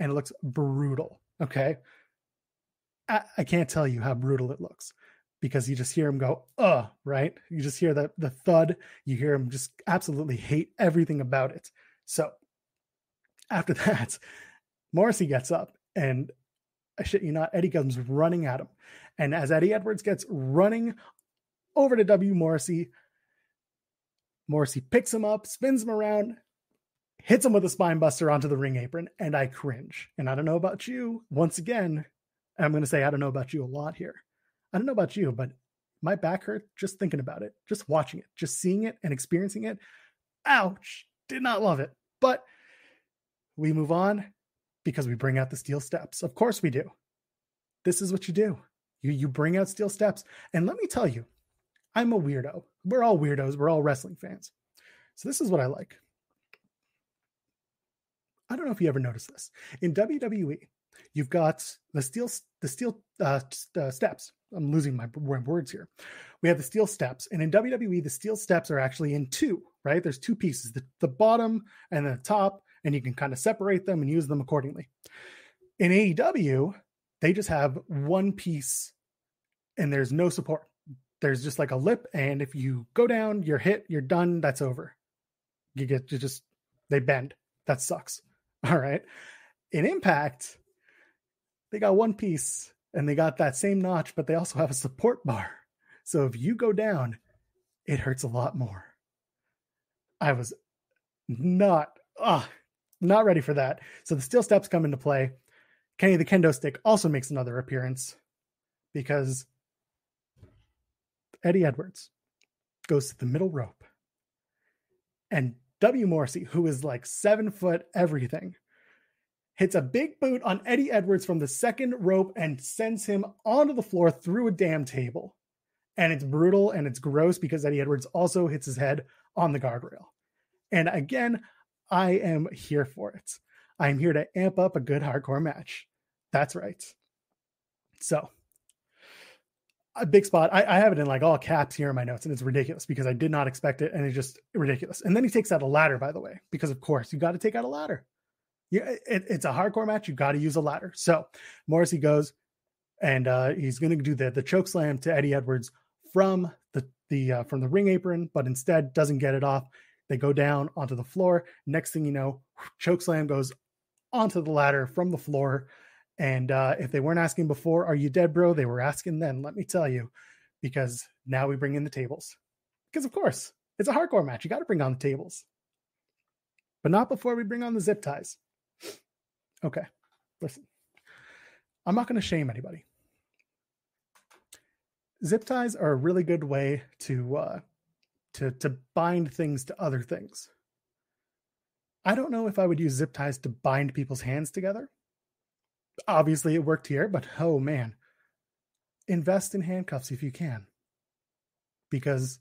and it looks brutal. Okay. I, I, can't tell you how brutal it looks because you just hear him go, uh, right? You just hear the, the thud. You hear him just absolutely hate everything about it. So after that, Morrissey gets up and I shit you not, Eddie comes running at him. And as Eddie Edwards gets running over to W. Morrissey, Morrissey picks him up, spins him around, hits him with a spine buster onto the ring apron, and I cringe. And I don't know about you. Once again, I'm going to say I don't know about you a lot here. I don't know about you, but my back hurt just thinking about it, just watching it, just seeing it and experiencing it. Ouch. Did not love it. But we move on because we bring out the steel steps. Of course we do. This is what you do. You you bring out steel steps. And let me tell you, I'm a weirdo. We're all weirdos. We're all wrestling fans. So this is what I like. I don't know if you ever noticed this. In WWE, you've got the steel the steel uh, uh, steps. I'm losing my words here. We have the steel steps, and in WWE, the steel steps are actually in two. Right? There's two pieces: the, the bottom and the top, and you can kind of separate them and use them accordingly. In AEW, they just have one piece, and there's no support. There's just like a lip, and if you go down, you're hit, you're done. That's over. You get you just they bend. That sucks. All right. In Impact, they got one piece and they got that same notch, but they also have a support bar. So if you go down, it hurts a lot more. I was not ah not ready for that. So the steel steps come into play. Kenny the kendo stick also makes another appearance because Eddie Edwards goes to the middle rope And W. Morrissey, who is like seven foot everything, hits a big boot on Eddie Edwards from the second rope and sends him onto the floor through a damn table. And it's brutal and it's gross because Eddie Edwards also hits his head on the guardrail. And again, I am here for it. I'm here to amp up a good hardcore match. That's right. So, a big spot. I, I, have it in like all caps here in my notes, and it's ridiculous because I did not expect it, and it's just ridiculous. And then he takes out a ladder, by the way, because of course you got to take out a ladder. Yeah, it, it's a hardcore match. You got to use a ladder. So Morrissey goes, and uh, he's going to do the the choke slam to Eddie Edwards from the the uh, from the ring apron, but instead doesn't get it off. They go down onto the floor. Next thing you know, choke slam goes onto the ladder from the floor. And uh, if they weren't asking before, "Are you dead, bro?" They were asking then. Let me tell you, because now we bring in the tables. Because of course, it's a hardcore match. You got to bring on the tables, but not before we bring on the zip ties. Okay, listen. I'm not going to shame anybody. Zip ties are a really good way to uh, to to bind things to other things. I don't know if I would use zip ties to bind people's hands together. Obviously, it worked here, but oh man, invest in handcuffs if you can. Because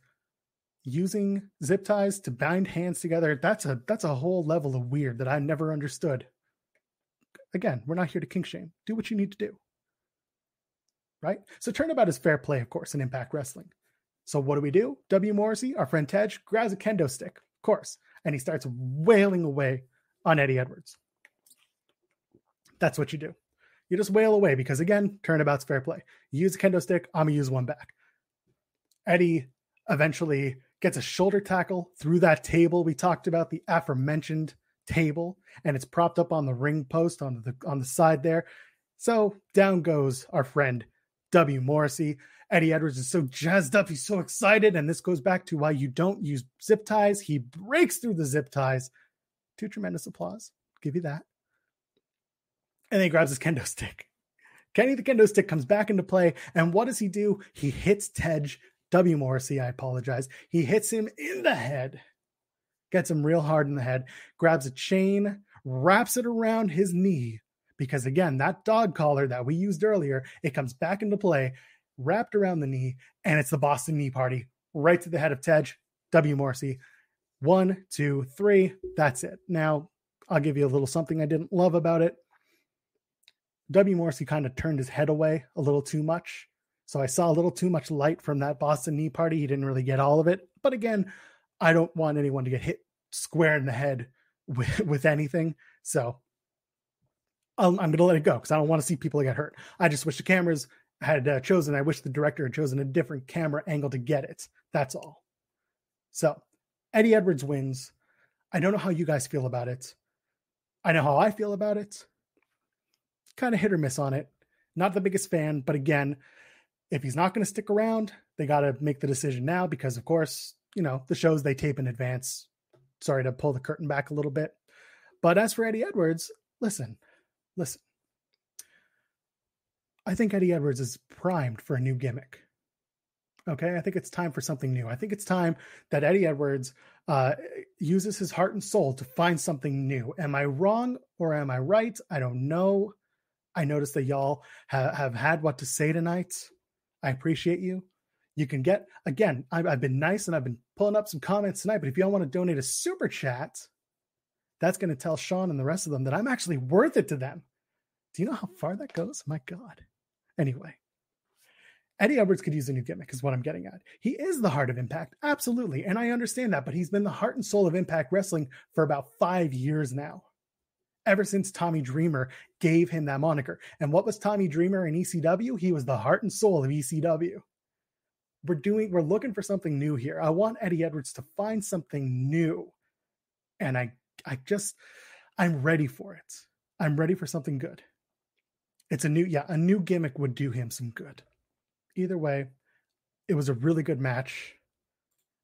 using zip ties to bind hands together, that's a that's a whole level of weird that I never understood. Again, we're not here to kink shame. Do what you need to do. Right? So turnabout is fair play, of course, in Impact Wrestling. So what do we do? W. Morrissey, our friend Tej, grabs a kendo stick, of course, and he starts wailing away on Eddie Edwards. That's what you do. You just wail away because again, turnabout's fair play. Use a kendo stick, I'm gonna use one back. Eddie eventually gets a shoulder tackle through that table we talked about, the aforementioned table, and it's propped up on the ring post on the on the side there. So down goes our friend W. Morrissey. Eddie Edwards is so jazzed up. He's so excited. And this goes back to why you don't use zip ties. He breaks through the zip ties. Two tremendous applause. Give you that. And then he grabs his kendo stick. Kenny the kendo stick comes back into play. And what does he do? He hits Tej W. Morrissey. I apologize. He hits him in the head, gets him real hard in the head, grabs a chain, wraps it around his knee. Because again, that dog collar that we used earlier, it comes back into play wrapped around the knee, and it's the Boston knee party right to the head of Tej W. Morrissey. One, two, three. That's it. Now, I'll give you a little something I didn't love about it. W. Morrissey kind of turned his head away a little too much. So I saw a little too much light from that Boston knee party. He didn't really get all of it. But again, I don't want anyone to get hit square in the head with, with anything. So i am going to let it go because I don't want to see people get hurt. I just wish the cameras had uh, chosen, I wish the director had chosen a different camera angle to get it. That's all. So Eddie Edwards wins. I don't know how you guys feel about it. I know how I feel about it. Kind of hit or miss on it. Not the biggest fan, but again, if he's not going to stick around, they got to make the decision now because, of course, you know, the shows they tape in advance. Sorry to pull the curtain back a little bit. But as for Eddie Edwards, listen, listen. I think Eddie Edwards is primed for a new gimmick. Okay, I think it's time for something new. I think it's time that Eddie Edwards uh, uses his heart and soul to find something new. Am I wrong or am I right? I don't know. I noticed that y'all ha- have had what to say tonight. I appreciate you. You can get, again, I've, I've been nice and I've been pulling up some comments tonight, but if y'all want to donate a super chat, that's going to tell Sean and the rest of them that I'm actually worth it to them. Do you know how far that goes? My God. Anyway, Eddie Edwards could use a new gimmick, is what I'm getting at. He is the heart of Impact, absolutely. And I understand that, but he's been the heart and soul of Impact Wrestling for about five years now. Ever since Tommy Dreamer gave him that moniker. And what was Tommy Dreamer in ECW? He was the heart and soul of ECW. We're doing, we're looking for something new here. I want Eddie Edwards to find something new. And I, I just, I'm ready for it. I'm ready for something good. It's a new, yeah, a new gimmick would do him some good. Either way, it was a really good match.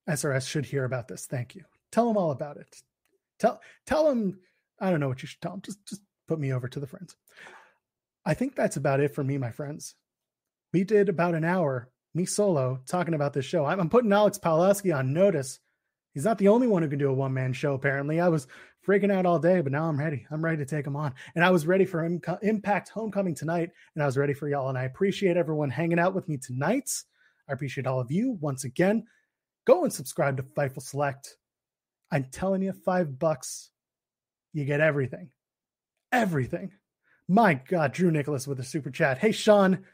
SRS should hear about this. Thank you. Tell them all about it. Tell tell them. I don't know what you should tell them. Just just put me over to the friends. I think that's about it for me, my friends. We did about an hour, me solo, talking about this show. I'm, putting Alex Pawlowski on notice He's not the only one who can do a one man show, apparently. I was freaking out all day, but now I'm ready. I'm ready to take him on. And I was ready for Im- Impact Homecoming tonight, and I was ready for y'all. And I appreciate everyone hanging out with me tonight. I appreciate all of you once again. Go and subscribe to Fightful Select. I'm telling you, five bucks, you get everything. Everything. My God, Drew Nicholas with a super chat. Hey, Sean,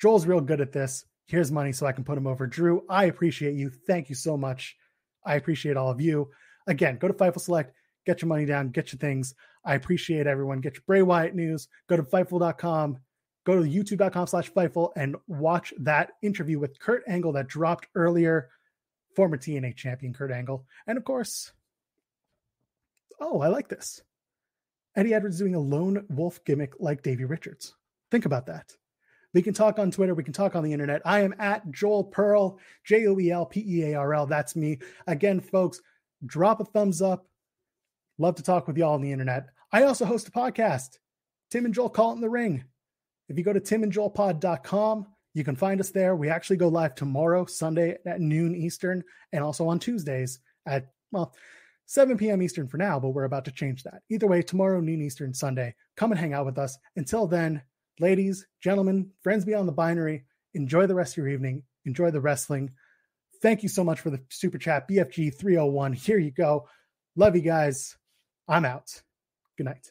Joel's real good at this. Here's money so I can put him over. Drew, I appreciate you. Thank you so much. I appreciate all of you. Again, go to Fightful Select, get your money down, get your things. I appreciate everyone. Get your Bray Wyatt news. Go to Fightful.com, go to youtube.com slash Fightful and watch that interview with Kurt Angle that dropped earlier, former TNA champion Kurt Angle. And of course, oh, I like this. Eddie Edwards doing a lone wolf gimmick like Davey Richards. Think about that. We can talk on Twitter. We can talk on the internet. I am at Joel Pearl, J O E L P E A R L. That's me. Again, folks, drop a thumbs up. Love to talk with y'all on the internet. I also host a podcast, Tim and Joel Call It in the Ring. If you go to timandjoelpod.com, you can find us there. We actually go live tomorrow, Sunday at noon Eastern, and also on Tuesdays at, well, 7 p.m. Eastern for now, but we're about to change that. Either way, tomorrow, noon Eastern, Sunday. Come and hang out with us. Until then, ladies, gentlemen, friends beyond the binary, enjoy the rest of your evening. Enjoy the wrestling. Thank you so much for the super chat. BFG 301. Here you go. Love you guys. I'm out. Good night.